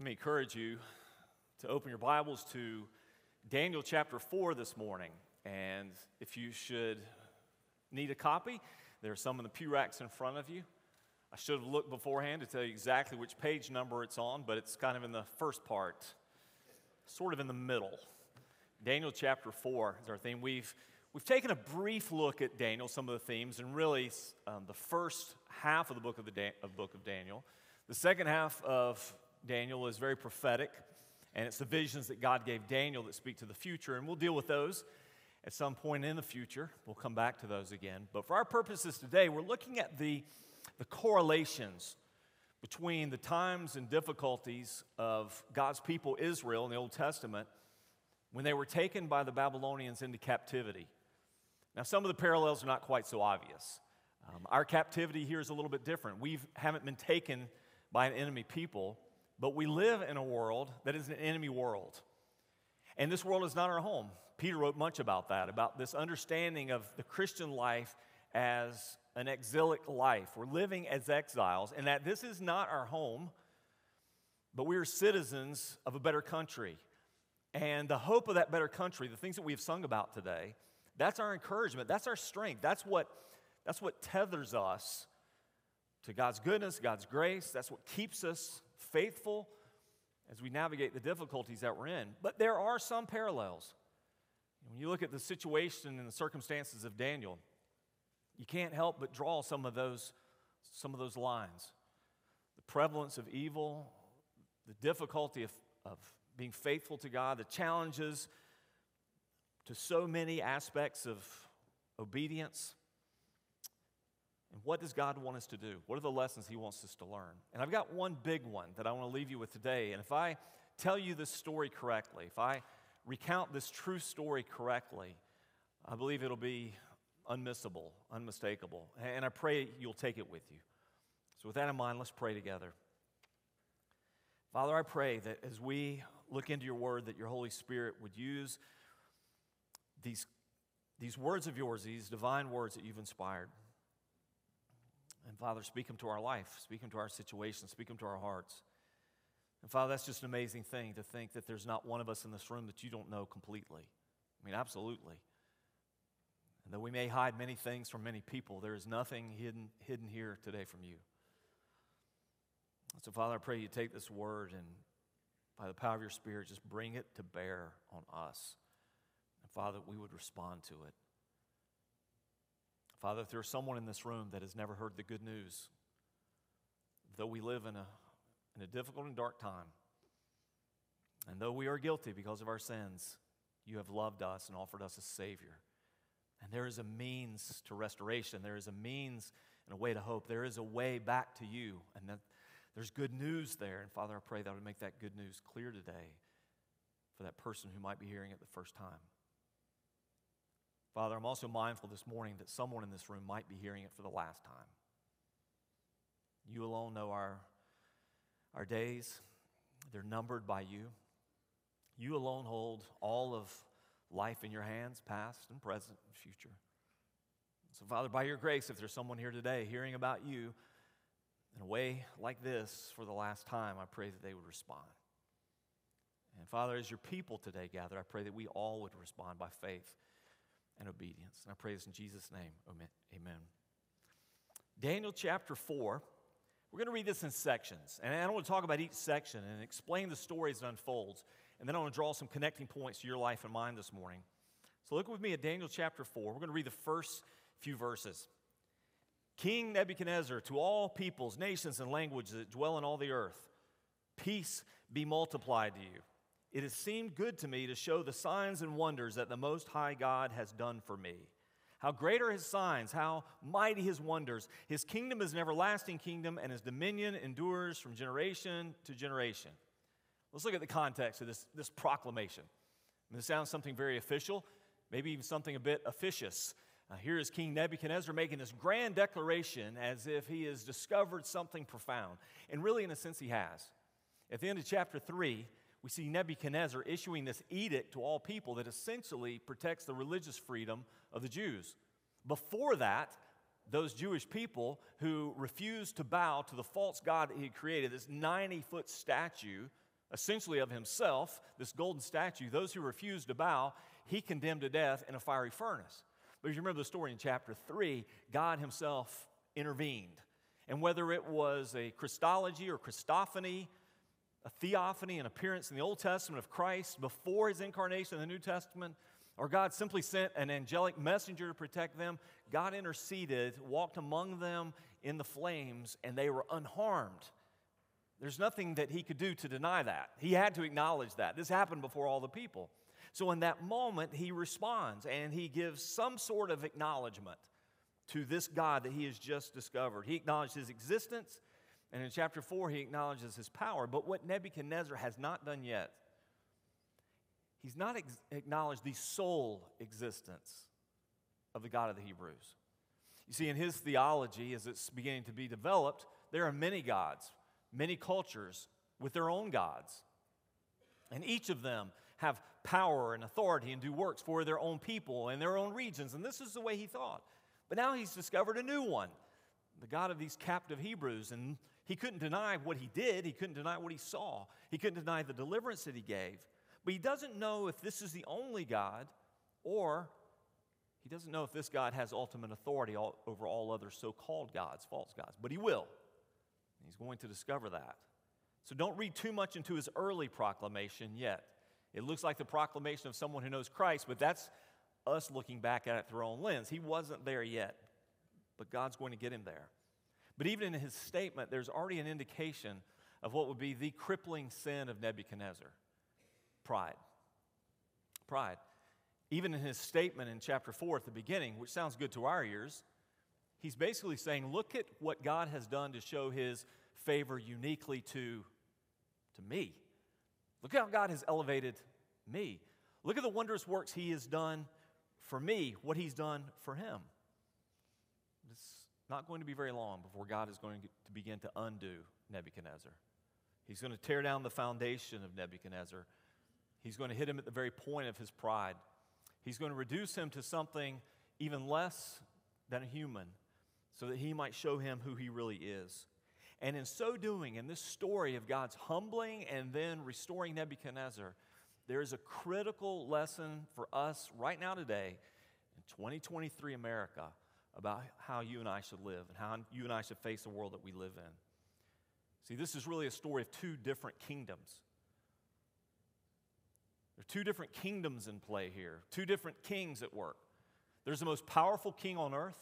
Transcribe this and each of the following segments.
Let me encourage you to open your Bibles to Daniel chapter 4 this morning. And if you should need a copy, there are some in the pew racks in front of you. I should have looked beforehand to tell you exactly which page number it's on, but it's kind of in the first part, sort of in the middle. Daniel chapter 4 is our theme. We've, we've taken a brief look at Daniel, some of the themes, and really um, the first half of the book of the da- of book of Daniel. The second half of Daniel is very prophetic, and it's the visions that God gave Daniel that speak to the future, and we'll deal with those at some point in the future. We'll come back to those again. But for our purposes today, we're looking at the, the correlations between the times and difficulties of God's people, Israel, in the Old Testament, when they were taken by the Babylonians into captivity. Now, some of the parallels are not quite so obvious. Um, our captivity here is a little bit different. We haven't been taken by an enemy people, but we live in a world that is an enemy world. And this world is not our home. Peter wrote much about that, about this understanding of the Christian life as an exilic life. We're living as exiles, and that this is not our home, but we are citizens of a better country. And the hope of that better country, the things that we've sung about today, that's our encouragement, that's our strength, that's what, that's what tethers us to God's goodness, God's grace, that's what keeps us faithful as we navigate the difficulties that we're in. But there are some parallels. When you look at the situation and the circumstances of Daniel, you can't help but draw some of those, some of those lines. The prevalence of evil, the difficulty of, of being faithful to God, the challenges to so many aspects of obedience. And what does God want us to do? What are the lessons He wants us to learn? And I've got one big one that I want to leave you with today. And if I tell you this story correctly, if I recount this true story correctly, I believe it'll be unmissable, unmistakable. And I pray you'll take it with you. So, with that in mind, let's pray together. Father, I pray that as we look into your word, that your Holy Spirit would use these, these words of yours, these divine words that you've inspired and Father, speak them to our life, speak them to our situation, speak them to our hearts. And Father, that's just an amazing thing to think that there's not one of us in this room that you don't know completely. I mean, absolutely. And though we may hide many things from many people, there is nothing hidden, hidden here today from you. So, Father, I pray you take this word and by the power of your Spirit, just bring it to bear on us. And Father, we would respond to it. Father, if there's someone in this room that has never heard the good news, though we live in a, in a difficult and dark time, and though we are guilty because of our sins, you have loved us and offered us a Savior. And there is a means to restoration. There is a means and a way to hope. There is a way back to you. And that there's good news there. And Father, I pray that I would make that good news clear today for that person who might be hearing it the first time. Father, I'm also mindful this morning that someone in this room might be hearing it for the last time. You alone know our, our days, they're numbered by you. You alone hold all of life in your hands, past and present and future. So, Father, by your grace, if there's someone here today hearing about you in a way like this for the last time, I pray that they would respond. And Father, as your people today gather, I pray that we all would respond by faith and obedience. And I pray this in Jesus' name. Amen. Daniel chapter 4. We're going to read this in sections. And I want to talk about each section and explain the story as it unfolds. And then I want to draw some connecting points to your life and mine this morning. So look with me at Daniel chapter 4. We're going to read the first few verses. King Nebuchadnezzar, to all peoples, nations, and languages that dwell in all the earth, peace be multiplied to you. It has seemed good to me to show the signs and wonders that the Most High God has done for me. How great are his signs, how mighty his wonders. His kingdom is an everlasting kingdom, and his dominion endures from generation to generation. Let's look at the context of this, this proclamation. this sounds something very official, maybe even something a bit officious. Uh, here is King Nebuchadnezzar making this grand declaration as if he has discovered something profound. And really, in a sense, he has. At the end of chapter 3, we see Nebuchadnezzar issuing this edict to all people that essentially protects the religious freedom of the Jews. Before that, those Jewish people who refused to bow to the false God that he had created, this 90 foot statue essentially of himself, this golden statue, those who refused to bow, he condemned to death in a fiery furnace. But if you remember the story in chapter 3, God himself intervened. And whether it was a Christology or Christophany, a theophany, an appearance in the Old Testament of Christ before his incarnation in the New Testament, or God simply sent an angelic messenger to protect them, God interceded, walked among them in the flames, and they were unharmed. There's nothing that he could do to deny that. He had to acknowledge that. This happened before all the people. So in that moment, he responds and he gives some sort of acknowledgement to this God that he has just discovered. He acknowledged his existence, and in chapter 4, he acknowledges his power. But what Nebuchadnezzar has not done yet, he's not ex- acknowledged the sole existence of the God of the Hebrews. You see, in his theology, as it's beginning to be developed, there are many gods, many cultures with their own gods. And each of them have power and authority and do works for their own people and their own regions. And this is the way he thought. But now he's discovered a new one, the God of these captive Hebrews. And he couldn't deny what he did, he couldn't deny what he saw, he couldn't deny the deliverance that he gave. But he doesn't know if this is the only God or he doesn't know if this God has ultimate authority all, over all other so called gods, false gods. But he will. He's going to discover that. So don't read too much into his early proclamation yet. It looks like the proclamation of someone who knows Christ, but that's us looking back at it through our own lens. He wasn't there yet, but God's going to get him there. But even in his statement, there's already an indication of what would be the crippling sin of Nebuchadnezzar pride. Pride. Even in his statement in chapter 4 at the beginning, which sounds good to our ears, he's basically saying, Look at what God has done to show his favor uniquely to, to me. Look at how God has elevated me. Look at the wondrous works He has done for me, what He's done for Him. It's not going to be very long before God is going to begin to undo Nebuchadnezzar. He's going to tear down the foundation of Nebuchadnezzar. He's going to hit him at the very point of his pride. He's going to reduce him to something even less than a human so that he might show him who he really is. And in so doing, in this story of God's humbling and then restoring Nebuchadnezzar, there is a critical lesson for us right now today in 2023 America about how you and I should live and how you and I should face the world that we live in. See, this is really a story of two different kingdoms. There are two different kingdoms in play here, two different kings at work. There's the most powerful king on earth,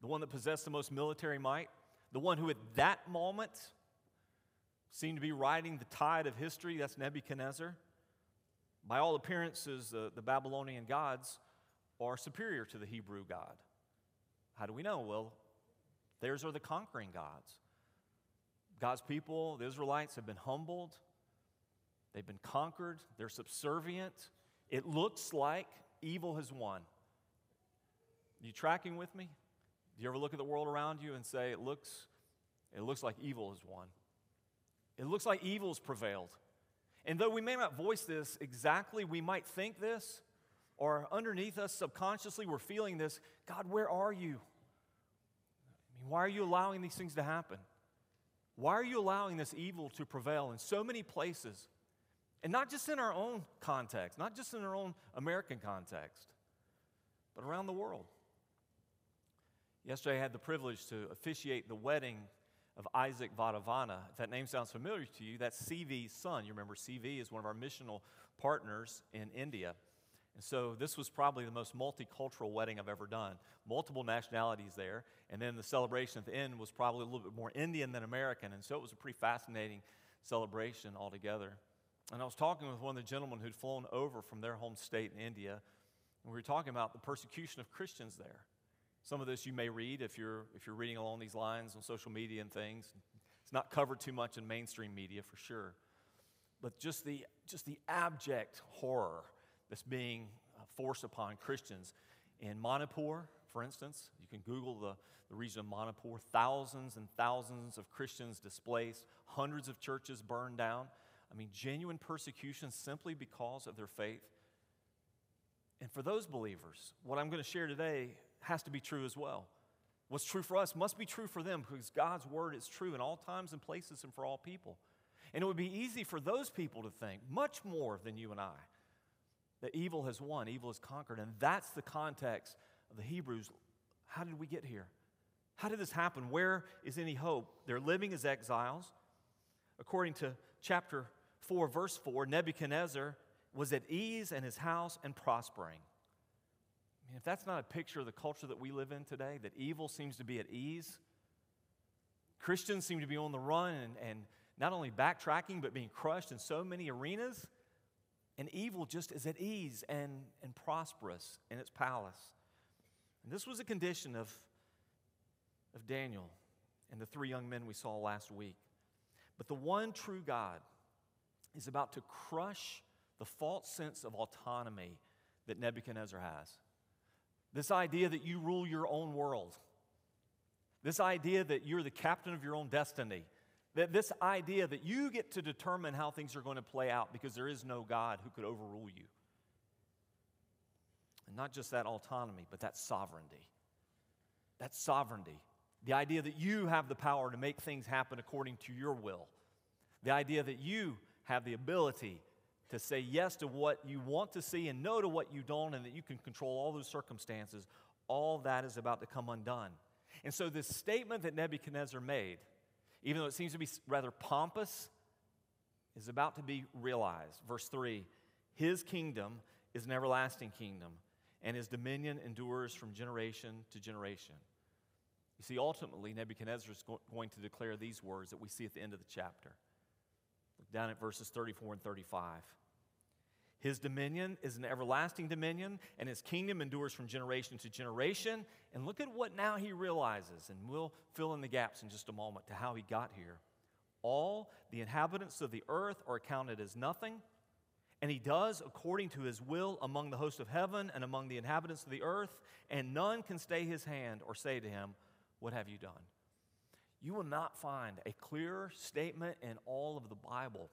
the one that possessed the most military might, the one who at that moment seemed to be riding the tide of history, that's Nebuchadnezzar. By all appearances, the, the Babylonian gods are superior to the Hebrew God. How do we know? Well, theirs are the conquering gods. God's people, the Israelites, have been humbled, they've been conquered, they're subservient. It looks like evil has won. You tracking with me? Do you ever look at the world around you and say, it looks, it looks like evil has won? It looks like evil's prevailed. And though we may not voice this exactly, we might think this, or underneath us subconsciously, we're feeling this God, where are you? Why are you allowing these things to happen? Why are you allowing this evil to prevail in so many places? And not just in our own context, not just in our own American context, but around the world. Yesterday, I had the privilege to officiate the wedding of Isaac Vadavana. If that name sounds familiar to you, that's CV's son. You remember CV is one of our missional partners in India. And so this was probably the most multicultural wedding I've ever done. Multiple nationalities there. And then the celebration at the end was probably a little bit more Indian than American. And so it was a pretty fascinating celebration altogether. And I was talking with one of the gentlemen who'd flown over from their home state in India. And we were talking about the persecution of Christians there. Some of this you may read if you're, if you're reading along these lines on social media and things. It's not covered too much in mainstream media for sure. But just the, just the abject horror that's being uh, forced upon Christians. In Manipur, for instance, you can Google the, the region of Manipur, thousands and thousands of Christians displaced, hundreds of churches burned down. I mean, genuine persecution simply because of their faith. And for those believers, what I'm going to share today has to be true as well. What's true for us must be true for them because God's word is true in all times and places and for all people. And it would be easy for those people to think, much more than you and I, that evil has won, evil has conquered. And that's the context of the Hebrews. How did we get here? How did this happen? Where is any hope? They're living as exiles. According to chapter 4, verse 4, Nebuchadnezzar was at ease in his house and prospering. I mean, if that's not a picture of the culture that we live in today, that evil seems to be at ease, Christians seem to be on the run and, and not only backtracking, but being crushed in so many arenas, and evil just is at ease and, and prosperous in its palace. And this was a condition of, of Daniel and the three young men we saw last week. But the one true God is about to crush the false sense of autonomy that Nebuchadnezzar has. This idea that you rule your own world. This idea that you're the captain of your own destiny. That this idea that you get to determine how things are going to play out because there is no God who could overrule you. And not just that autonomy, but that sovereignty. That sovereignty. The idea that you have the power to make things happen according to your will. The idea that you have the ability to say yes to what you want to see and no to what you don't, and that you can control all those circumstances, all that is about to come undone. And so, this statement that Nebuchadnezzar made, even though it seems to be rather pompous, is about to be realized. Verse 3 His kingdom is an everlasting kingdom, and his dominion endures from generation to generation. You see, ultimately, Nebuchadnezzar is going to declare these words that we see at the end of the chapter. Look down at verses 34 and 35. His dominion is an everlasting dominion, and his kingdom endures from generation to generation. And look at what now he realizes, and we'll fill in the gaps in just a moment to how he got here. All the inhabitants of the earth are counted as nothing, and he does according to his will among the hosts of heaven and among the inhabitants of the earth, and none can stay his hand or say to him, What have you done? You will not find a clearer statement in all of the Bible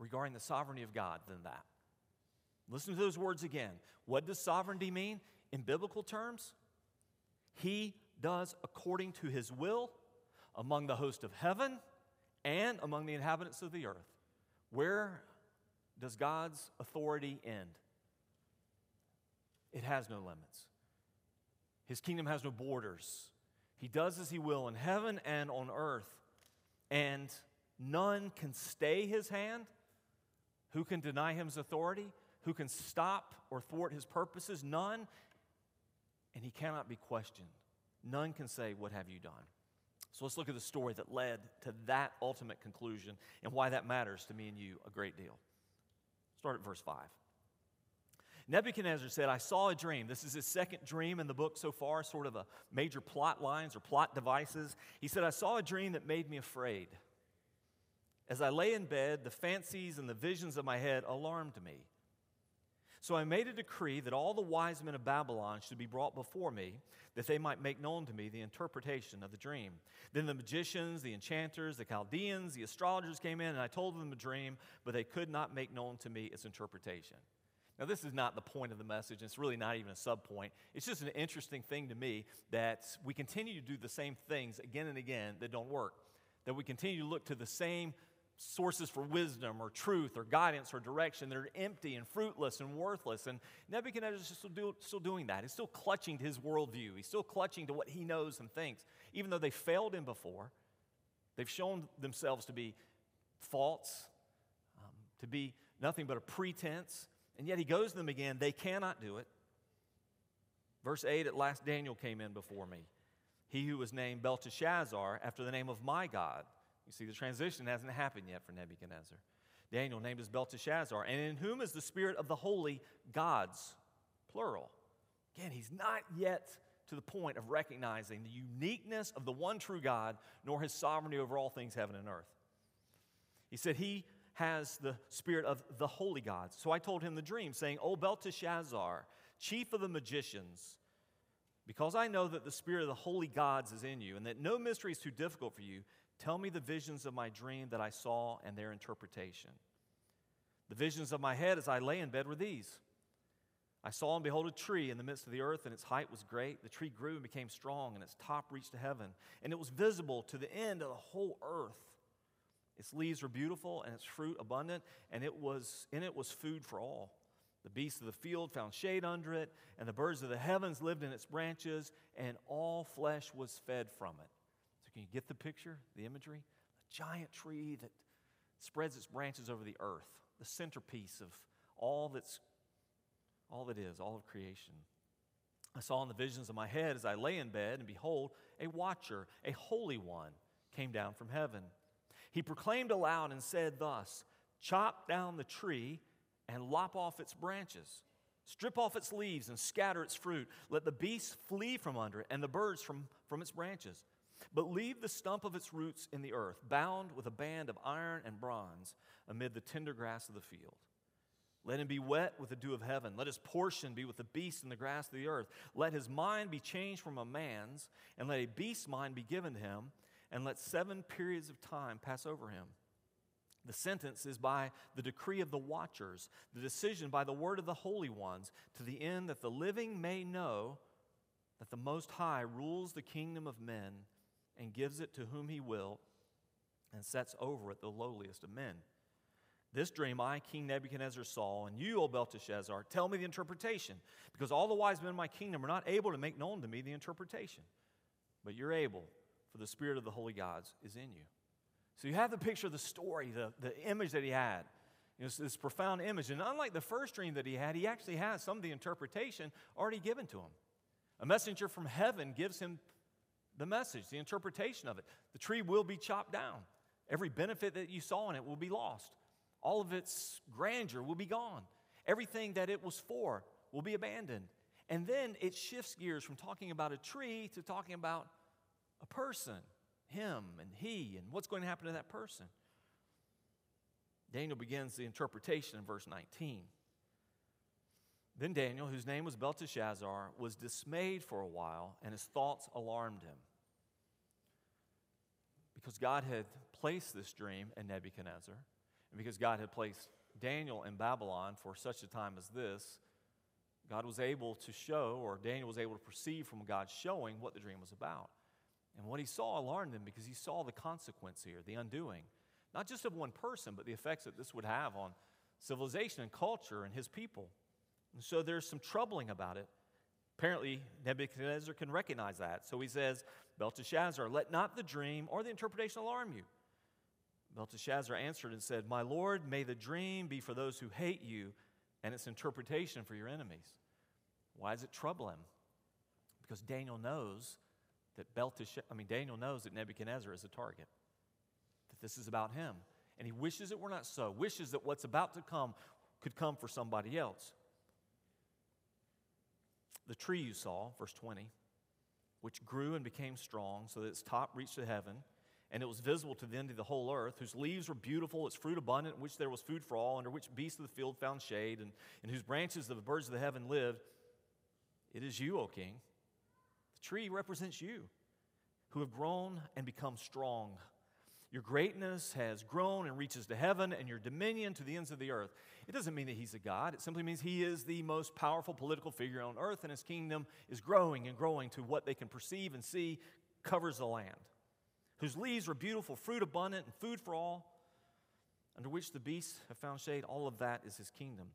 regarding the sovereignty of God than that. Listen to those words again. What does sovereignty mean in biblical terms? He does according to his will among the host of heaven and among the inhabitants of the earth. Where does God's authority end? It has no limits. His kingdom has no borders. He does as he will in heaven and on earth, and none can stay his hand who can deny him his authority? Who can stop or thwart his purposes? None. And he cannot be questioned. None can say, What have you done? So let's look at the story that led to that ultimate conclusion and why that matters to me and you a great deal. Start at verse 5. Nebuchadnezzar said, I saw a dream. This is his second dream in the book so far, sort of a major plot lines or plot devices. He said, I saw a dream that made me afraid. As I lay in bed, the fancies and the visions of my head alarmed me. So I made a decree that all the wise men of Babylon should be brought before me, that they might make known to me the interpretation of the dream. Then the magicians, the enchanters, the Chaldeans, the astrologers came in, and I told them the dream, but they could not make known to me its interpretation. Now, this is not the point of the message. It's really not even a subpoint. It's just an interesting thing to me that we continue to do the same things again and again that don't work. That we continue to look to the same sources for wisdom or truth or guidance or direction that are empty and fruitless and worthless. And Nebuchadnezzar is still, do, still doing that. He's still clutching to his worldview, he's still clutching to what he knows and thinks. Even though they failed him before, they've shown themselves to be false, um, to be nothing but a pretense. And yet he goes to them again. They cannot do it. Verse 8 At last Daniel came in before me, he who was named Belteshazzar, after the name of my God. You see, the transition hasn't happened yet for Nebuchadnezzar. Daniel named as Belteshazzar, and in whom is the spirit of the holy gods, plural. Again, he's not yet to the point of recognizing the uniqueness of the one true God, nor his sovereignty over all things heaven and earth. He said he has the spirit of the holy gods. So I told him the dream, saying, O Belteshazzar, chief of the magicians, because I know that the spirit of the holy gods is in you, and that no mystery is too difficult for you, Tell me the visions of my dream that I saw and their interpretation. The visions of my head as I lay in bed were these. I saw and behold a tree in the midst of the earth, and its height was great. The tree grew and became strong, and its top reached to heaven, and it was visible to the end of the whole earth. Its leaves were beautiful and its fruit abundant, and it was in it was food for all. The beasts of the field found shade under it, and the birds of the heavens lived in its branches, and all flesh was fed from it. Can you get the picture, the imagery? A giant tree that spreads its branches over the earth, the centerpiece of all that's all that is, all of creation. I saw in the visions of my head as I lay in bed, and behold, a watcher, a holy one, came down from heaven. He proclaimed aloud and said thus Chop down the tree and lop off its branches. Strip off its leaves and scatter its fruit. Let the beasts flee from under it and the birds from, from its branches. But leave the stump of its roots in the earth, bound with a band of iron and bronze amid the tender grass of the field. Let him be wet with the dew of heaven. Let his portion be with the beasts in the grass of the earth. Let his mind be changed from a man's, and let a beast's mind be given to him, and let seven periods of time pass over him. The sentence is by the decree of the watchers, the decision by the word of the holy ones, to the end that the living may know that the Most High rules the kingdom of men and gives it to whom he will and sets over it the lowliest of men. This dream I, King Nebuchadnezzar, saw, and you, O Belteshazzar, tell me the interpretation, because all the wise men in my kingdom are not able to make known to me the interpretation. But you're able, for the Spirit of the holy gods is in you. So you have the picture of the story, the, the image that he had. You know, this profound image. And unlike the first dream that he had, he actually has some of the interpretation already given to him. A messenger from heaven gives him the message, the interpretation of it. The tree will be chopped down. Every benefit that you saw in it will be lost. All of its grandeur will be gone. Everything that it was for will be abandoned. And then it shifts gears from talking about a tree to talking about a person, him and he, and what's going to happen to that person. Daniel begins the interpretation in verse 19. Then Daniel, whose name was Belteshazzar, was dismayed for a while, and his thoughts alarmed him. Because God had placed this dream in Nebuchadnezzar, and because God had placed Daniel in Babylon for such a time as this, God was able to show, or Daniel was able to perceive from God showing what the dream was about. And what he saw alarmed him because he saw the consequence here, the undoing, not just of one person, but the effects that this would have on civilization and culture and his people. And so there's some troubling about it. Apparently, Nebuchadnezzar can recognize that. So he says, Belteshazzar, let not the dream or the interpretation alarm you. Belteshazzar answered and said, My Lord, may the dream be for those who hate you and its interpretation for your enemies. Why does it trouble him? Because Daniel knows that Belteshazzar, I mean, Daniel knows that Nebuchadnezzar is a target, that this is about him. And he wishes it were not so, wishes that what's about to come could come for somebody else. The tree you saw, verse 20, which grew and became strong so that its top reached to heaven and it was visible to the end of the whole earth, whose leaves were beautiful, its fruit abundant, in which there was food for all, under which beasts of the field found shade, and in whose branches the birds of the heaven lived. It is you, O king. The tree represents you, who have grown and become strong. Your greatness has grown and reaches to heaven, and your dominion to the ends of the earth. It doesn't mean that he's a God. It simply means he is the most powerful political figure on earth, and his kingdom is growing and growing to what they can perceive and see covers the land whose leaves are beautiful, fruit abundant, and food for all, under which the beasts have found shade. All of that is his kingdom.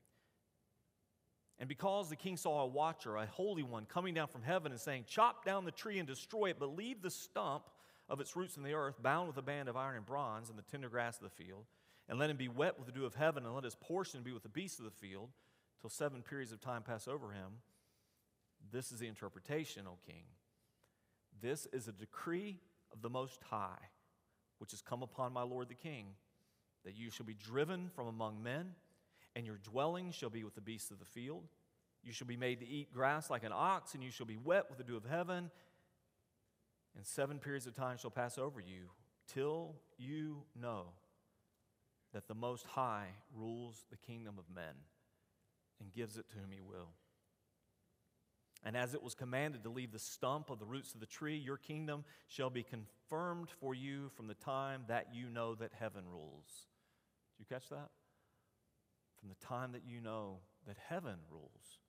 And because the king saw a watcher, a holy one, coming down from heaven and saying, Chop down the tree and destroy it, but leave the stump of its roots in the earth, bound with a band of iron and bronze in the tender grass of the field, and let him be wet with the dew of heaven, and let his portion be with the beasts of the field, till seven periods of time pass over him. This is the interpretation, O king. This is a decree of the Most High, which has come upon my Lord the King, that you shall be driven from among men, and your dwelling shall be with the beasts of the field. You shall be made to eat grass like an ox, and you shall be wet with the dew of heaven. And seven periods of time shall pass over you till you know that the Most High rules the kingdom of men and gives it to whom he will. And as it was commanded to leave the stump of the roots of the tree, your kingdom shall be confirmed for you from the time that you know that heaven rules. Did you catch that? From the time that you know that heaven rules.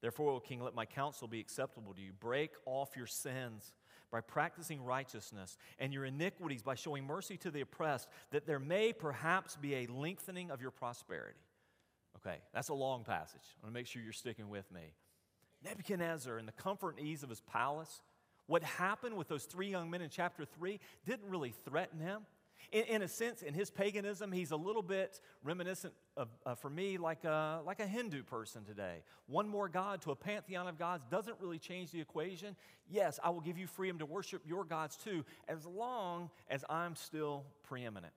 Therefore, O king, let my counsel be acceptable to you. Break off your sins. By practicing righteousness, and your iniquities by showing mercy to the oppressed, that there may perhaps be a lengthening of your prosperity. Okay, that's a long passage. I want to make sure you're sticking with me. Nebuchadnezzar, in the comfort and ease of his palace, what happened with those three young men in chapter 3 didn't really threaten him. In, in a sense, in his paganism, he's a little bit reminiscent of, uh, for me, like a, like a Hindu person today. One more God to a pantheon of gods doesn't really change the equation. Yes, I will give you freedom to worship your gods too, as long as I'm still preeminent.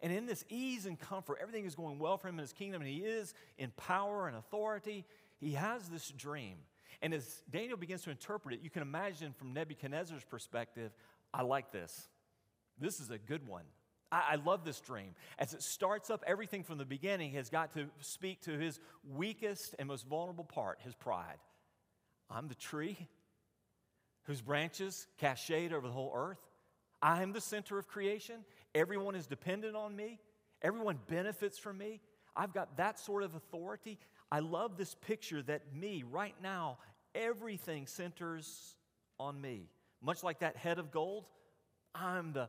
And in this ease and comfort, everything is going well for him in his kingdom, and he is in power and authority. He has this dream. And as Daniel begins to interpret it, you can imagine from Nebuchadnezzar's perspective, I like this. This is a good one. I, I, love this dream. As it starts up, everything from the beginning has got to speak to his weakest and most vulnerable part, his pride. I'm the tree whose branches cast shade over the whole earth. I am the center of creation. Everyone is dependent on me. Everyone benefits from me. I've got that sort of authority. I love this picture that me, right now, everything centers on me. Much like that head of gold, I'm the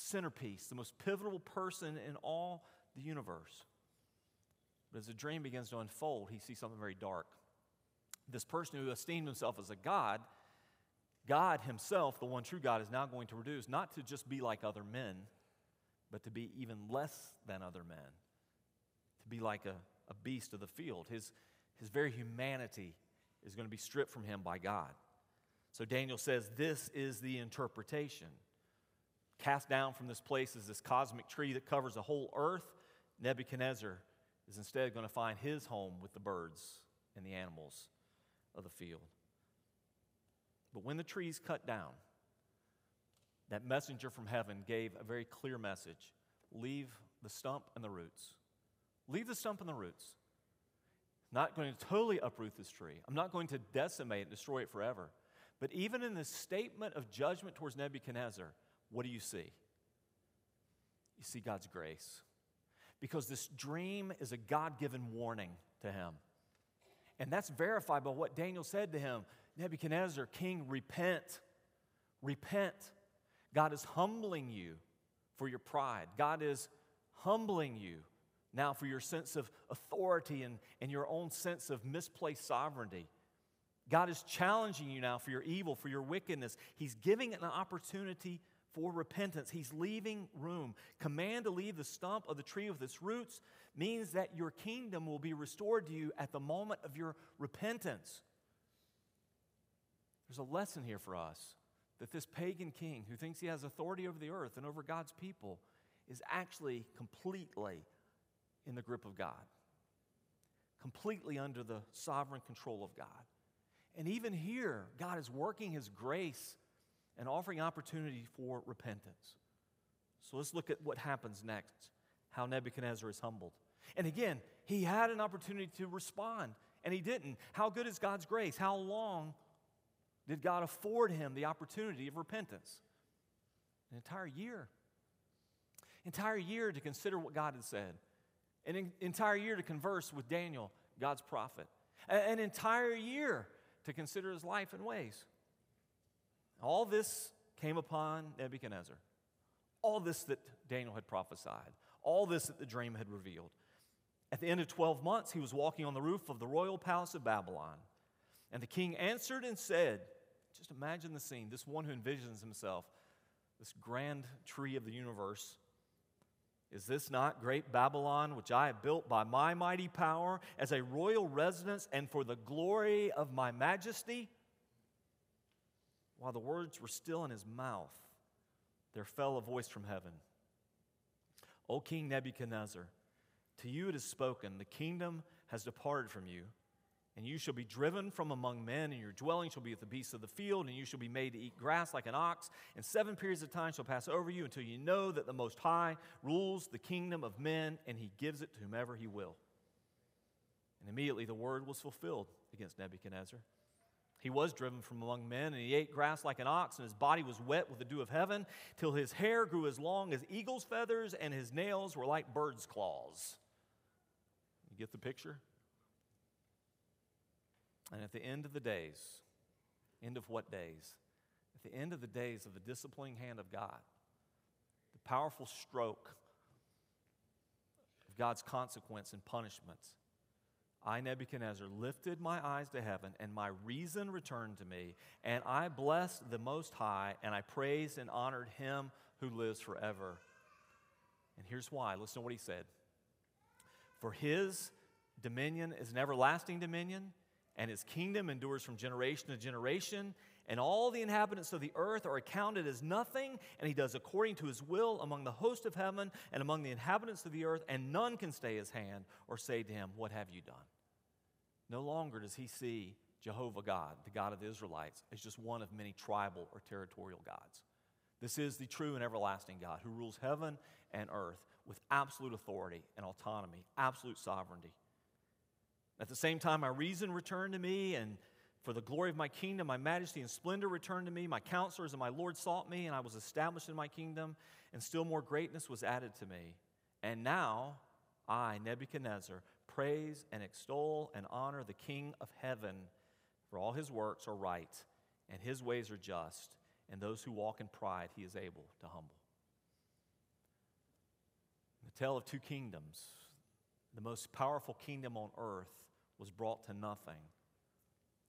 centerpiece, the most pivotal person in all the universe. But as the dream begins to unfold, he sees something very dark. This person who esteemed himself as a God, God himself, the one true God, is now going to reduce not to just be like other men, but to be even less than other men, to be like a, a beast of the field. His, his very humanity is going to be stripped from him by God. So Daniel says this is the interpretation. Cast down from this place is this cosmic tree that covers the whole earth. Nebuchadnezzar is instead going to find his home with the birds and the animals of the field. But when the tree is cut down, that messenger from heaven gave a very clear message leave the stump and the roots. Leave the stump and the roots. Not going to totally uproot this tree. I'm not going to decimate and destroy it forever. But even in this statement of judgment towards Nebuchadnezzar, what do you see? You see God's grace. Because this dream is a God given warning to him. And that's verified by what Daniel said to him Nebuchadnezzar, king, repent. Repent. God is humbling you for your pride. God is humbling you now for your sense of authority and, and your own sense of misplaced sovereignty. God is challenging you now for your evil, for your wickedness. He's giving an opportunity for repentance. He's leaving room. Command to leave the stump of the tree with its roots means that your kingdom will be restored to you at the moment of your repentance. There's a lesson here for us that this pagan king who thinks he has authority over the earth and over God's people is actually completely in the grip of God, completely under the sovereign control of God. And even here, God is working his grace and offering opportunity for repentance. So let's look at what happens next how Nebuchadnezzar is humbled. And again, he had an opportunity to respond, and he didn't. How good is God's grace? How long did God afford him the opportunity of repentance? An entire year. Entire year to consider what God had said. An entire year to converse with Daniel, God's prophet. An entire year to consider his life and ways. All this came upon Nebuchadnezzar. All this that Daniel had prophesied. All this that the dream had revealed. At the end of 12 months, he was walking on the roof of the royal palace of Babylon. And the king answered and said, just imagine the scene. This one who envisions himself, this grand tree of the universe. Is this not great Babylon, which I have built by my mighty power as a royal residence and for the glory of my majesty? While the words were still in his mouth, there fell a voice from heaven O King Nebuchadnezzar, to you it is spoken, the kingdom has departed from you and you shall be driven from among men, and your dwelling shall be with the beasts of the field, and you shall be made to eat grass like an ox. And seven periods of time shall pass over you until you know that the Most High rules the kingdom of men, and he gives it to whomever he will. And immediately the word was fulfilled against Nebuchadnezzar. He was driven from among men, and he ate grass like an ox, and his body was wet with the dew of heaven, till his hair grew as long as eagle's feathers, and his nails were like bird's claws. You get the picture? And at the end of the days, end of what days? at the end of the days of the disciplining hand of God, the powerful stroke of God's consequence and punishments, I, Nebuchadnezzar, lifted my eyes to heaven, and my reason returned to me, and I blessed the Most High, and I praised and honored him who lives forever. And here's why listen to what he said For his dominion is an everlasting dominion, and his kingdom endures from generation to generation, and all the inhabitants of the earth are accounted as nothing, and he does according to his will among the host of heaven and among the inhabitants of the earth, and none can stay his hand or say to him, What have you done? No longer does he see Jehovah God, the God of the Israelites, as just one of many tribal or territorial gods. This is the true and everlasting God who rules heaven and earth with absolute authority and autonomy, absolute sovereignty. At the same time, my reason returned to me, and for the glory of my kingdom, my majesty and splendor returned to me. My counselors and my Lord sought me, and I was established in my kingdom, and still more greatness was added to me. And now I, Nebuchadnezzar, praise and extol and honor the King of heaven, for all his works are right, and his ways are just, and those who walk in pride he is able to humble. The tale of two kingdoms, the most powerful kingdom on earth was brought to nothing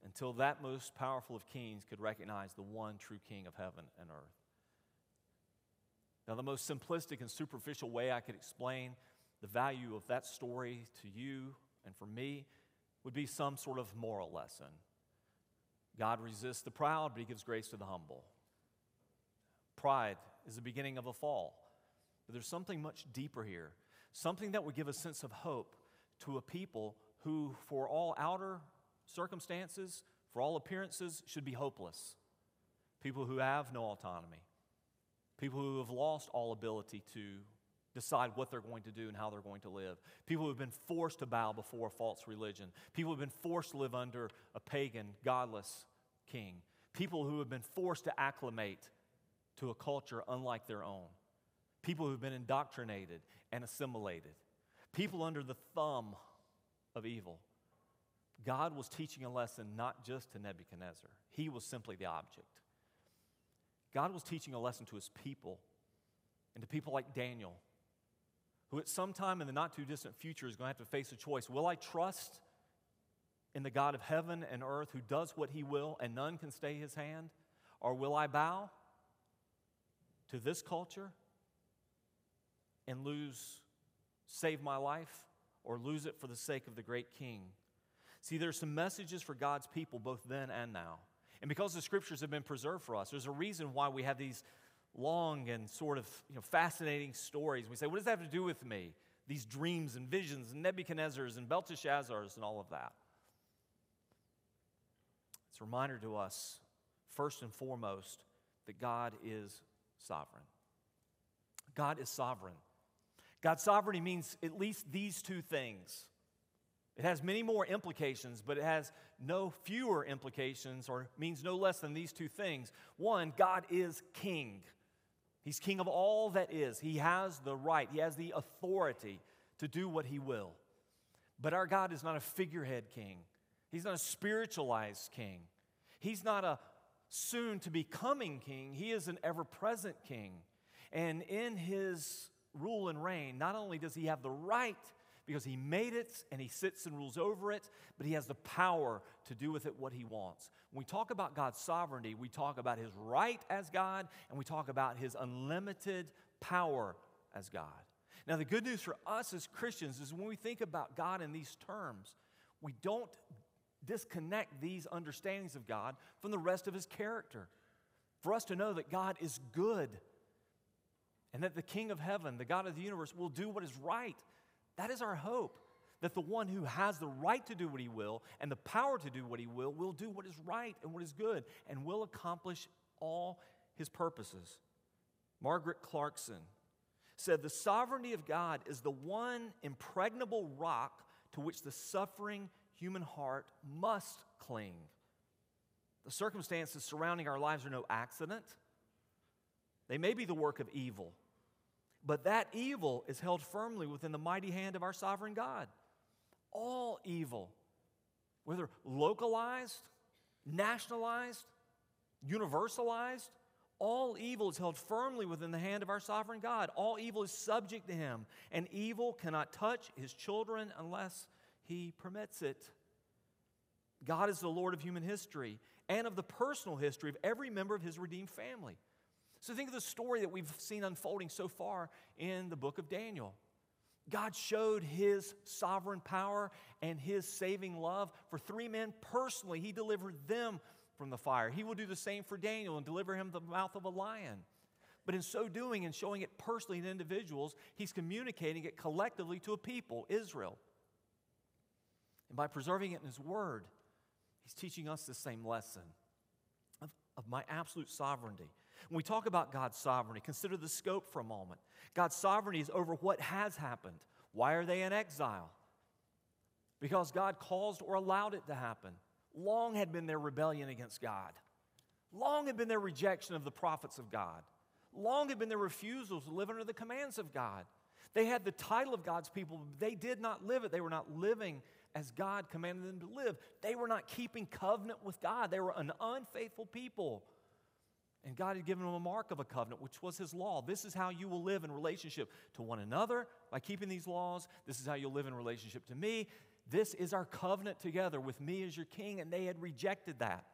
until that most powerful of kings could recognize the one true king of heaven and earth. Now, the most simplistic and superficial way I could explain the value of that story to you and for me would be some sort of moral lesson. God resists the proud, but he gives grace to the humble. Pride is the beginning of a fall. But there's something much deeper here, something that would give a sense of hope to a people who, for all outer circumstances, for all appearances, should be hopeless. People who have no autonomy. People who have lost all ability to decide what they're going to do and how they're going to live. People who have been forced to bow before a false religion. People who have been forced to live under a pagan, godless king. People who have been forced to acclimate to a culture unlike their own. People who have been indoctrinated and assimilated. People under the thumb of evil. God was teaching a lesson not just to Nebuchadnezzar, he was simply the object. God was teaching a lesson to his people and to people like Daniel, who at some time in the not too distant future is going to have to face a choice Will I trust in the God of heaven and earth who does what he will and none can stay his hand? Or will I bow to this culture and lose, save my life, or lose it for the sake of the great king? See, there's some messages for God's people both then and now. And because the scriptures have been preserved for us, there's a reason why we have these long and sort of you know, fascinating stories. We say, what does that have to do with me? These dreams and visions and Nebuchadnezzar's and Belteshazzar's and all of that. It's a reminder to us, first and foremost, that God is sovereign. God is sovereign. God's sovereignty means at least these two things. It has many more implications, but it has no fewer implications or means no less than these two things. One, God is king. He's king of all that is. He has the right, he has the authority to do what he will. But our God is not a figurehead king, he's not a spiritualized king, he's not a soon to be coming king, he is an ever present king. And in his rule and reign, not only does he have the right because he made it and he sits and rules over it, but he has the power to do with it what he wants. When we talk about God's sovereignty, we talk about his right as God and we talk about his unlimited power as God. Now, the good news for us as Christians is when we think about God in these terms, we don't disconnect these understandings of God from the rest of his character. For us to know that God is good and that the King of heaven, the God of the universe, will do what is right that is our hope. That the one who has the right to do what he will and the power to do what he will will do what is right and what is good and will accomplish all his purposes. Margaret Clarkson said, The sovereignty of God is the one impregnable rock to which the suffering human heart must cling. The circumstances surrounding our lives are no accident, they may be the work of evil. But that evil is held firmly within the mighty hand of our sovereign God. All evil, whether localized, nationalized, universalized, all evil is held firmly within the hand of our sovereign God. All evil is subject to him, and evil cannot touch his children unless he permits it. God is the Lord of human history and of the personal history of every member of his redeemed family. So think of the story that we've seen unfolding so far in the book of Daniel. God showed his sovereign power and his saving love for three men personally. He delivered them from the fire. He will do the same for Daniel and deliver him the mouth of a lion. But in so doing and showing it personally to individuals, he's communicating it collectively to a people, Israel. And by preserving it in his word, he's teaching us the same lesson of, of my absolute sovereignty. When we talk about God's sovereignty, consider the scope for a moment. God's sovereignty is over what has happened. Why are they in exile? Because God caused or allowed it to happen. Long had been their rebellion against God. Long had been their rejection of the prophets of God. Long had been their refusal to live under the commands of God. They had the title of God's people, but they did not live it. They were not living as God commanded them to live. They were not keeping covenant with God. They were an unfaithful people. And God had given them a mark of a covenant, which was His law. This is how you will live in relationship to one another by keeping these laws. This is how you'll live in relationship to me. This is our covenant together with me as your king. And they had rejected that.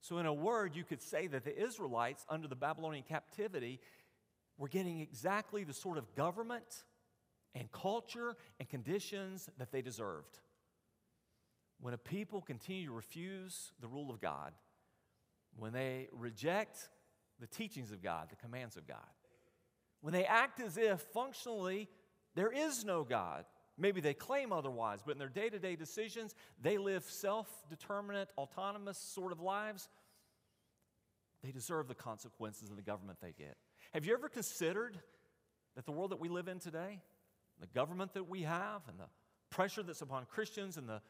So, in a word, you could say that the Israelites under the Babylonian captivity were getting exactly the sort of government and culture and conditions that they deserved. When a people continue to refuse the rule of God, when they reject the teachings of God, the commands of God, when they act as if functionally there is no God, maybe they claim otherwise, but in their day to day decisions, they live self determinate, autonomous sort of lives, they deserve the consequences of the government they get. Have you ever considered that the world that we live in today, the government that we have, and the pressure that's upon Christians and the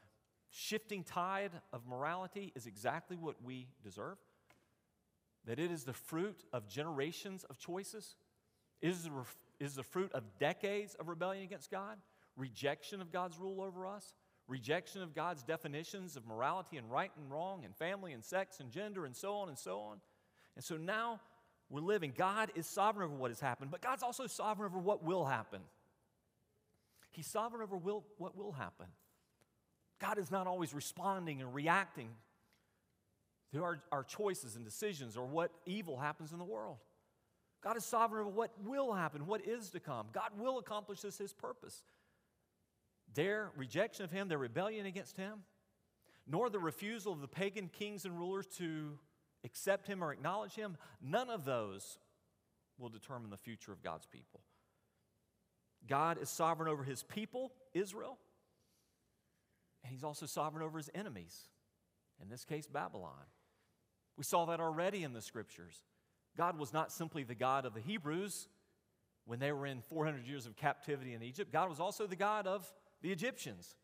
shifting tide of morality is exactly what we deserve? That it is the fruit of generations of choices, is the, is the fruit of decades of rebellion against God, rejection of God's rule over us, rejection of God's definitions of morality and right and wrong, and family and sex and gender, and so on and so on. And so now we're living. God is sovereign over what has happened, but God's also sovereign over what will happen. He's sovereign over will, what will happen. God is not always responding and reacting to our, our choices and decisions or what evil happens in the world. God is sovereign over what will happen, what is to come. God will accomplish this, His purpose. Their rejection of Him, their rebellion against Him, nor the refusal of the pagan kings and rulers to accept Him or acknowledge Him, none of those will determine the future of God's people. God is sovereign over His people, Israel, and He's also sovereign over His enemies, in this case, Babylon. We saw that already in the scriptures. God was not simply the God of the Hebrews when they were in 400 years of captivity in Egypt, God was also the God of the Egyptians.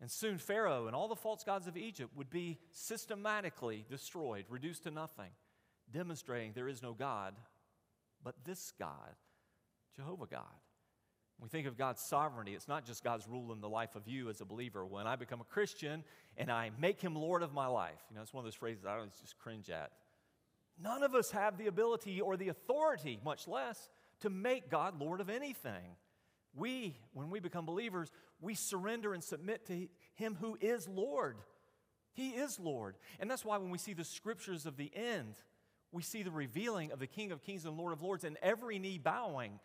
And soon Pharaoh and all the false gods of Egypt would be systematically destroyed, reduced to nothing, demonstrating there is no God but this God, Jehovah God. We think of God's sovereignty, it's not just God's rule in the life of you as a believer. When I become a Christian and I make him Lord of my life, you know, it's one of those phrases I always just cringe at. None of us have the ability or the authority, much less, to make God Lord of anything. We, when we become believers, we surrender and submit to Him who is Lord. He is Lord. And that's why when we see the scriptures of the end, we see the revealing of the King of Kings and Lord of Lords and every knee bowing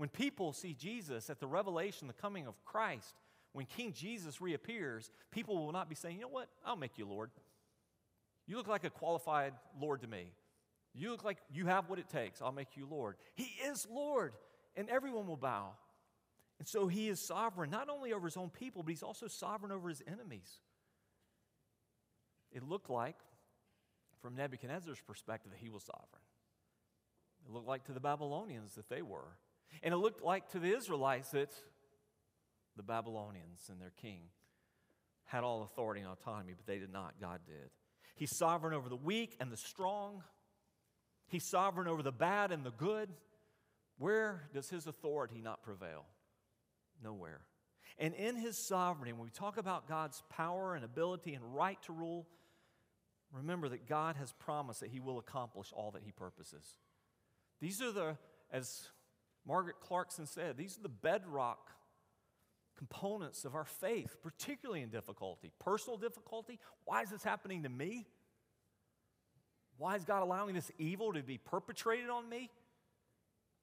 when people see Jesus at the revelation, the coming of Christ, when King Jesus reappears, people will not be saying, you know what, I'll make you Lord. You look like a qualified Lord to me. You look like you have what it takes. I'll make you Lord. He is Lord, and everyone will bow. And so he is sovereign, not only over his own people, but he's also sovereign over his enemies. It looked like, from Nebuchadnezzar's perspective, that he was sovereign. It looked like to the Babylonians that they were. And it looked like to the Israelites that the Babylonians and their king had all authority and autonomy, but they did not. God did. He's sovereign over the weak and the strong, He's sovereign over the bad and the good. Where does His authority not prevail? Nowhere. And in His sovereignty, when we talk about God's power and ability and right to rule, remember that God has promised that He will accomplish all that He purposes. These are the, as Margaret Clarkson said, these are the bedrock components of our faith, particularly in difficulty. Personal difficulty. Why is this happening to me? Why is God allowing this evil to be perpetrated on me?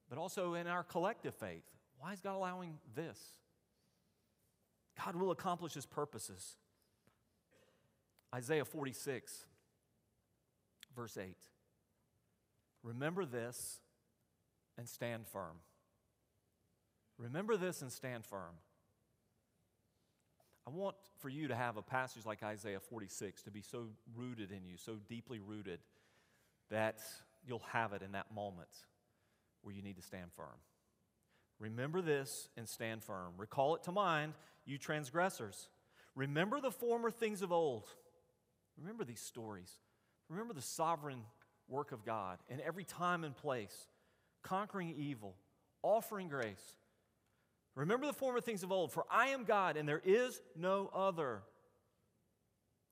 But also in our collective faith. Why is God allowing this? God will accomplish his purposes. Isaiah 46, verse 8. Remember this and stand firm. Remember this and stand firm. I want for you to have a passage like Isaiah 46 to be so rooted in you, so deeply rooted, that you'll have it in that moment where you need to stand firm. Remember this and stand firm. Recall it to mind, you transgressors. Remember the former things of old. Remember these stories. Remember the sovereign work of God in every time and place, conquering evil, offering grace. Remember the former things of old, for I am God and there is no other.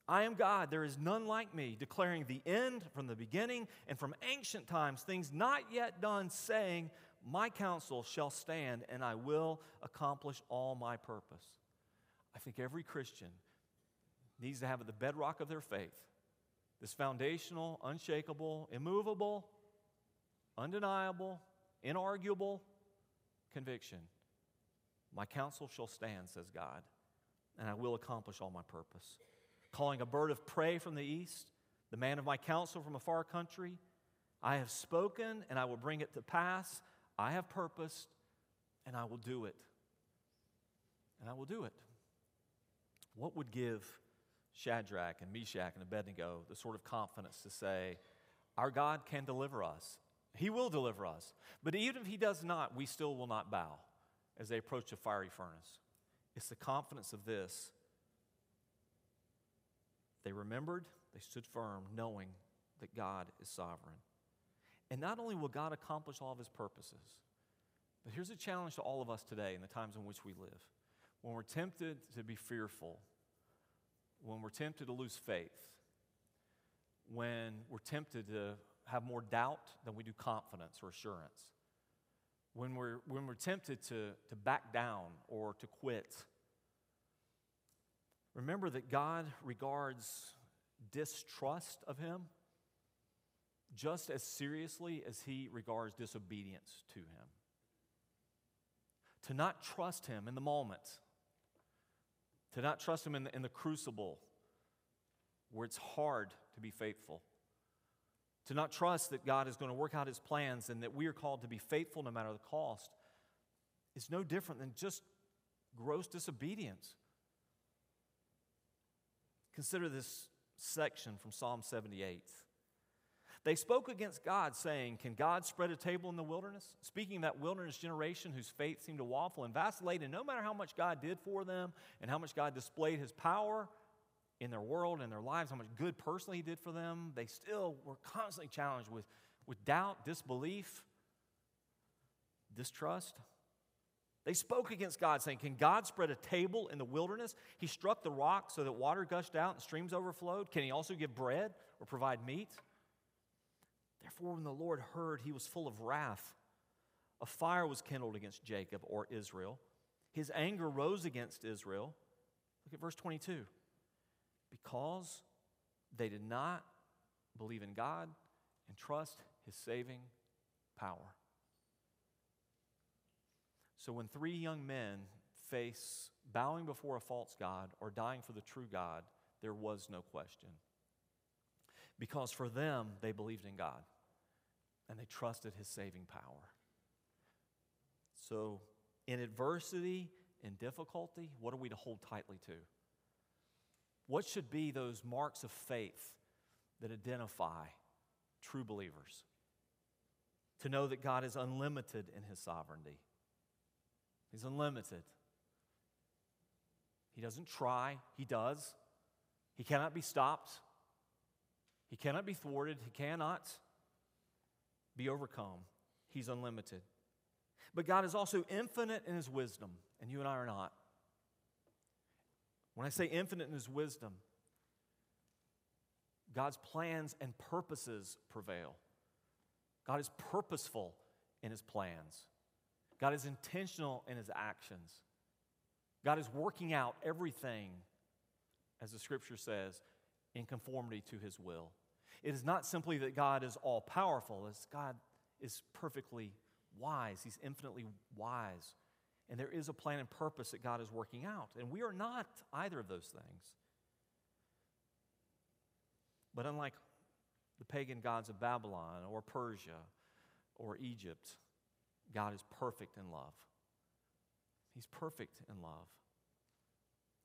I am God, there is none like me, declaring the end from the beginning and from ancient times, things not yet done, saying, My counsel shall stand and I will accomplish all my purpose. I think every Christian needs to have at the bedrock of their faith this foundational, unshakable, immovable, undeniable, inarguable conviction. My counsel shall stand, says God, and I will accomplish all my purpose. Calling a bird of prey from the east, the man of my counsel from a far country, I have spoken and I will bring it to pass. I have purposed and I will do it. And I will do it. What would give Shadrach and Meshach and Abednego the sort of confidence to say, Our God can deliver us. He will deliver us. But even if He does not, we still will not bow as they approach the fiery furnace. It's the confidence of this. They remembered, they stood firm, knowing that God is sovereign. And not only will God accomplish all of His purposes, but here's a challenge to all of us today in the times in which we live. When we're tempted to be fearful, when we're tempted to lose faith, when we're tempted to have more doubt than we do confidence or assurance, when we're, when we're tempted to, to back down or to quit, remember that God regards distrust of Him just as seriously as He regards disobedience to Him. To not trust Him in the moment to not trust Him in the, in the crucible where it's hard to be faithful, to not trust that God is going to work out His plans and that we are called to be faithful no matter the cost, is no different than just gross disobedience. Consider this section from Psalm 78. They spoke against God, saying, Can God spread a table in the wilderness? Speaking of that wilderness generation whose faith seemed to waffle and vacillate, and no matter how much God did for them and how much God displayed his power in their world in their lives, how much good personally he did for them, they still were constantly challenged with, with doubt, disbelief, distrust. They spoke against God, saying, Can God spread a table in the wilderness? He struck the rock so that water gushed out and streams overflowed. Can he also give bread or provide meat? Therefore, when the Lord heard, he was full of wrath. A fire was kindled against Jacob or Israel. His anger rose against Israel. Look at verse 22. Because they did not believe in God and trust his saving power. So when three young men face bowing before a false God or dying for the true God, there was no question. Because for them, they believed in God and they trusted his saving power. So, in adversity, in difficulty, what are we to hold tightly to? What should be those marks of faith that identify true believers? To know that God is unlimited in his sovereignty. He's unlimited. He doesn't try, he does. He cannot be stopped. He cannot be thwarted. He cannot be overcome. He's unlimited. But God is also infinite in His wisdom, and you and I are not. When I say infinite in His wisdom, God's plans and purposes prevail. God is purposeful in his plans. God is intentional in his actions. God is working out everything, as the scripture says, in conformity to his will. It is not simply that God is all powerful, as God is perfectly wise. He's infinitely wise. And there is a plan and purpose that God is working out. And we are not either of those things. But unlike the pagan gods of Babylon or Persia or Egypt, God is perfect in love. He's perfect in love.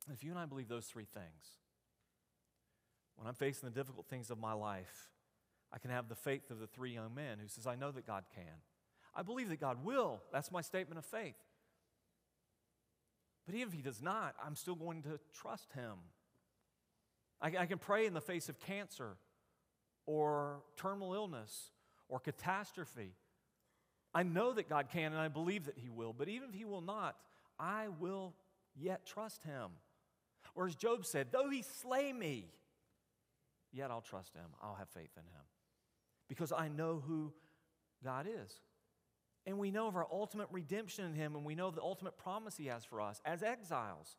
And if you and I believe those three things, when I'm facing the difficult things of my life, I can have the faith of the three young men who says, I know that God can. I believe that God will. That's my statement of faith. But if He does not, I'm still going to trust Him. I, I can pray in the face of cancer or terminal illness or catastrophe. I know that God can and I believe that He will, but even if He will not, I will yet trust Him. Or as Job said, though He slay me, yet I'll trust Him. I'll have faith in Him because I know who God is. And we know of our ultimate redemption in Him, and we know of the ultimate promise He has for us as exiles.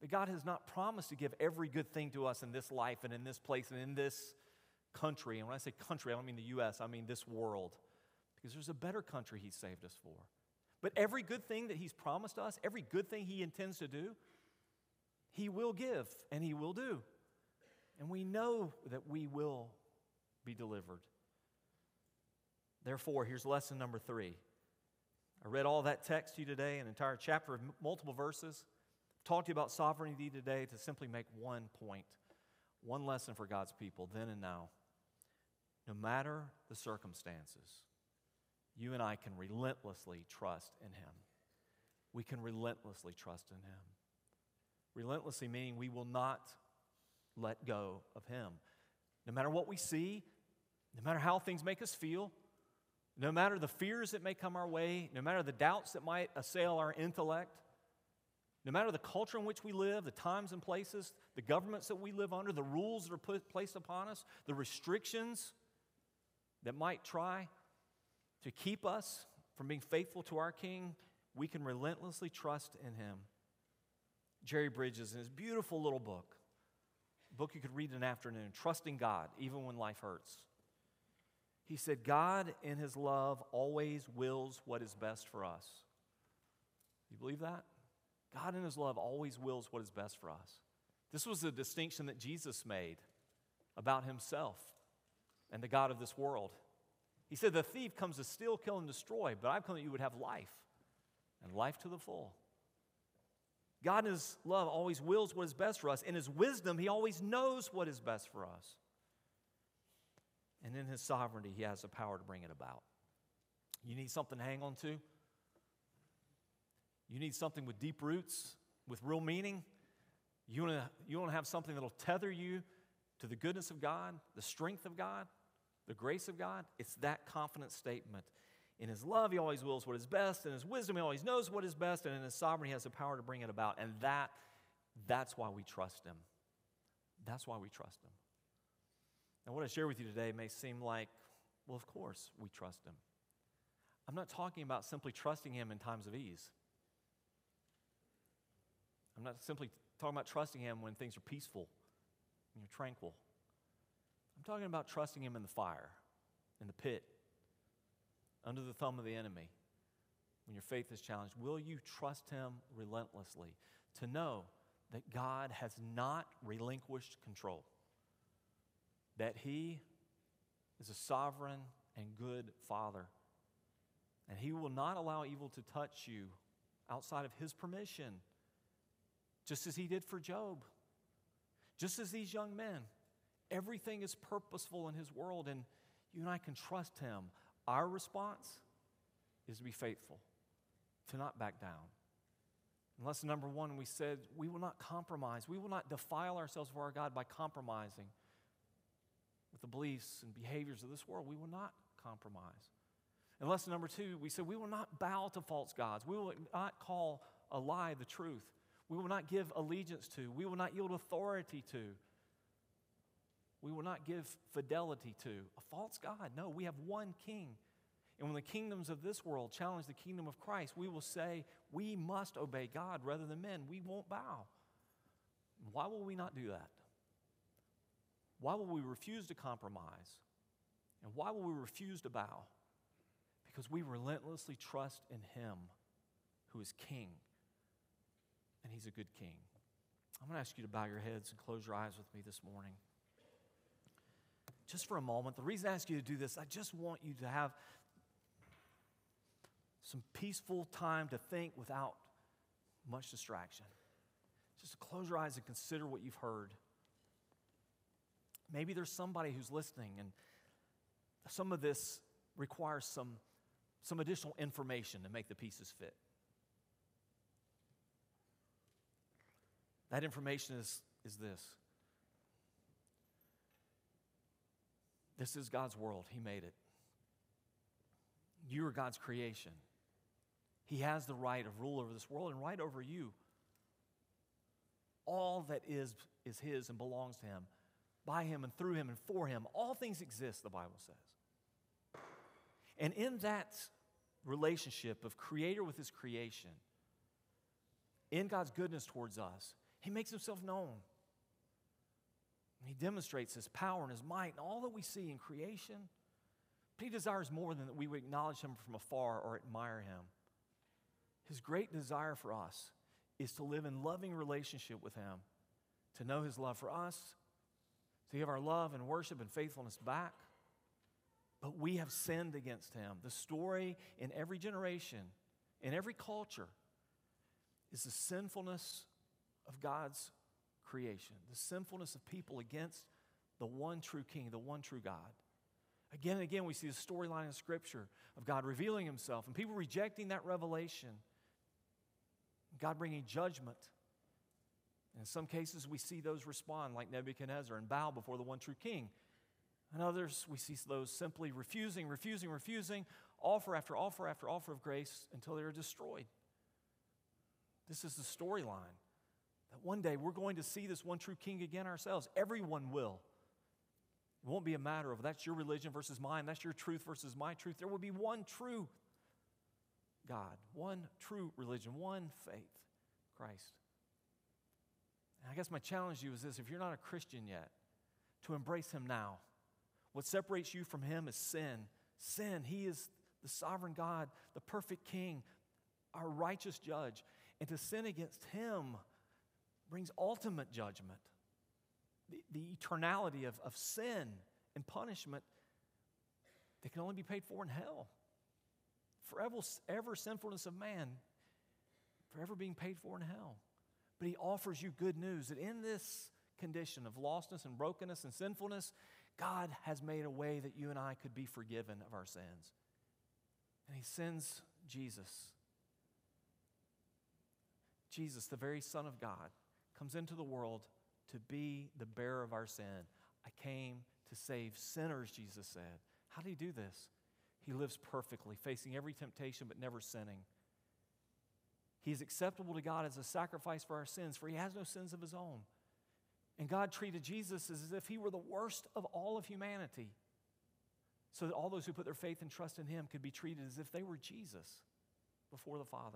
That God has not promised to give every good thing to us in this life and in this place and in this country. And when I say country, I don't mean the U.S., I mean this world. Because there's a better country He saved us for. But every good thing that He's promised us, every good thing He intends to do, He will give and He will do. And we know that we will be delivered. Therefore, here's lesson number three. I read all that text to you today, an entire chapter of multiple verses. Talked to you about sovereignty today to simply make one point, one lesson for God's people then and now. No matter the circumstances, you and I can relentlessly trust in Him. We can relentlessly trust in Him. Relentlessly meaning we will not let go of Him. No matter what we see, no matter how things make us feel, no matter the fears that may come our way, no matter the doubts that might assail our intellect, no matter the culture in which we live, the times and places, the governments that we live under, the rules that are put, placed upon us, the restrictions that might try to keep us from being faithful to our King, we can relentlessly trust in Him. Jerry Bridges, in his beautiful little book, book you could read in an afternoon, Trusting God, even when life hurts. He said, God, in His love, always wills what is best for us. You believe that? God, in His love, always wills what is best for us. This was the distinction that Jesus made about Himself and the God of this world. He said, The thief comes to steal, kill, and destroy, but I've come that you would have life, and life to the full. God in His love always wills what is best for us. In His wisdom, He always knows what is best for us. And in his sovereignty, he has the power to bring it about. You need something to hang on to? You need something with deep roots, with real meaning? You want to you wanna have something that'll tether you to the goodness of God, the strength of God, the grace of God? It's that confident statement. In his love, he always wills what is best. In his wisdom, he always knows what is best. And in his sovereignty, he has the power to bring it about. And that, that's why we trust him. That's why we trust him. And what I share with you today may seem like, well, of course we trust Him. I'm not talking about simply trusting Him in times of ease. I'm not simply talking about trusting Him when things are peaceful and you're tranquil. I'm talking about trusting Him in the fire, in the pit, under the thumb of the enemy, when your faith is challenged. Will you trust Him relentlessly to know that God has not relinquished control? That He is a sovereign and good Father. And He will not allow evil to touch you outside of His permission, just as He did for Job, just as these young men. Everything is purposeful in His world, and you and I can trust Him. Our response is to be faithful, to not back down. Lesson number one, we said we will not compromise. We will not defile ourselves for our God by compromising with the beliefs and behaviors of this world. We will not compromise. And lesson number two, we said we will not bow to false gods. We will not call a lie the truth. We will not give allegiance to. We will not yield authority to. we will not give fidelity to a false God. No, we have one king. And when the kingdoms of this world challenge the kingdom of Christ, we will say, we must obey God rather than men. We won't bow. Why will we not do that? Why will we refuse to compromise? And why will we refuse to bow? Because we relentlessly trust in Him who is King. And He's a good King. I'm going to ask you to bow your heads and close your eyes with me this morning. Just for a moment, the reason I ask you to do this, I just want you to have some peaceful time to think without much distraction. Just to close your eyes and consider what you've heard. Maybe there's somebody who's listening, and some of this requires some, some additional information to make the pieces fit. That information is, is this this is God's world, He made it. You are God's creation. He has the right of rule over this world and right over you. All that is is His and belongs to Him. By Him and through Him and for Him. All things exist, the Bible says. And in that relationship of Creator with His creation, in God's goodness towards us, He makes Himself known. He demonstrates His power and His might and all that we see in creation. But He desires more than that we would acknowledge Him from afar or admire Him. His great desire for us is to live in loving relationship with Him, to know His love for us, to give our love and worship and faithfulness back. But we have sinned against Him. The story in every generation, in every culture, is the sinfulness of God's creation, the sinfulness of people against the one true King, the one true God. Again and again, we see the storyline in Scripture of God revealing Himself and people rejecting that revelation God bringing judgment. In some cases, we see those respond like Nebuchadnezzar and bow before the one true king. In others, we see those simply refusing, refusing, refusing, offer after offer after offer of grace until they are destroyed. This is the storyline that one day we're going to see this one true king again ourselves. Everyone will. It won't be a matter of that's your religion versus mine, that's your truth versus my truth. There will be one true God, one true religion, one faith, Christ. And I guess my challenge to you is this if you're not a Christian yet, to embrace Him now. What separates you from Him is sin. Sin. He is the sovereign God, the perfect King, our righteous judge. And to sin against Him brings ultimate judgment. The, the eternality of, of sin and punishment that can only be paid for in hell forever ever sinfulness of man, forever being paid for in hell. But he offers you good news that in this condition of lostness and brokenness and sinfulness, God has made a way that you and I could be forgiven of our sins. And he sends Jesus. Jesus, the very Son of God, comes into the world to be the bearer of our sin. I came to save sinners, Jesus said. How did he do this? He lives perfectly, facing every temptation but never sinning. He is acceptable to God as a sacrifice for our sins, for he has no sins of his own. And God treated Jesus as if he were the worst of all of humanity, so that all those who put their faith and trust in him could be treated as if they were Jesus before the Father.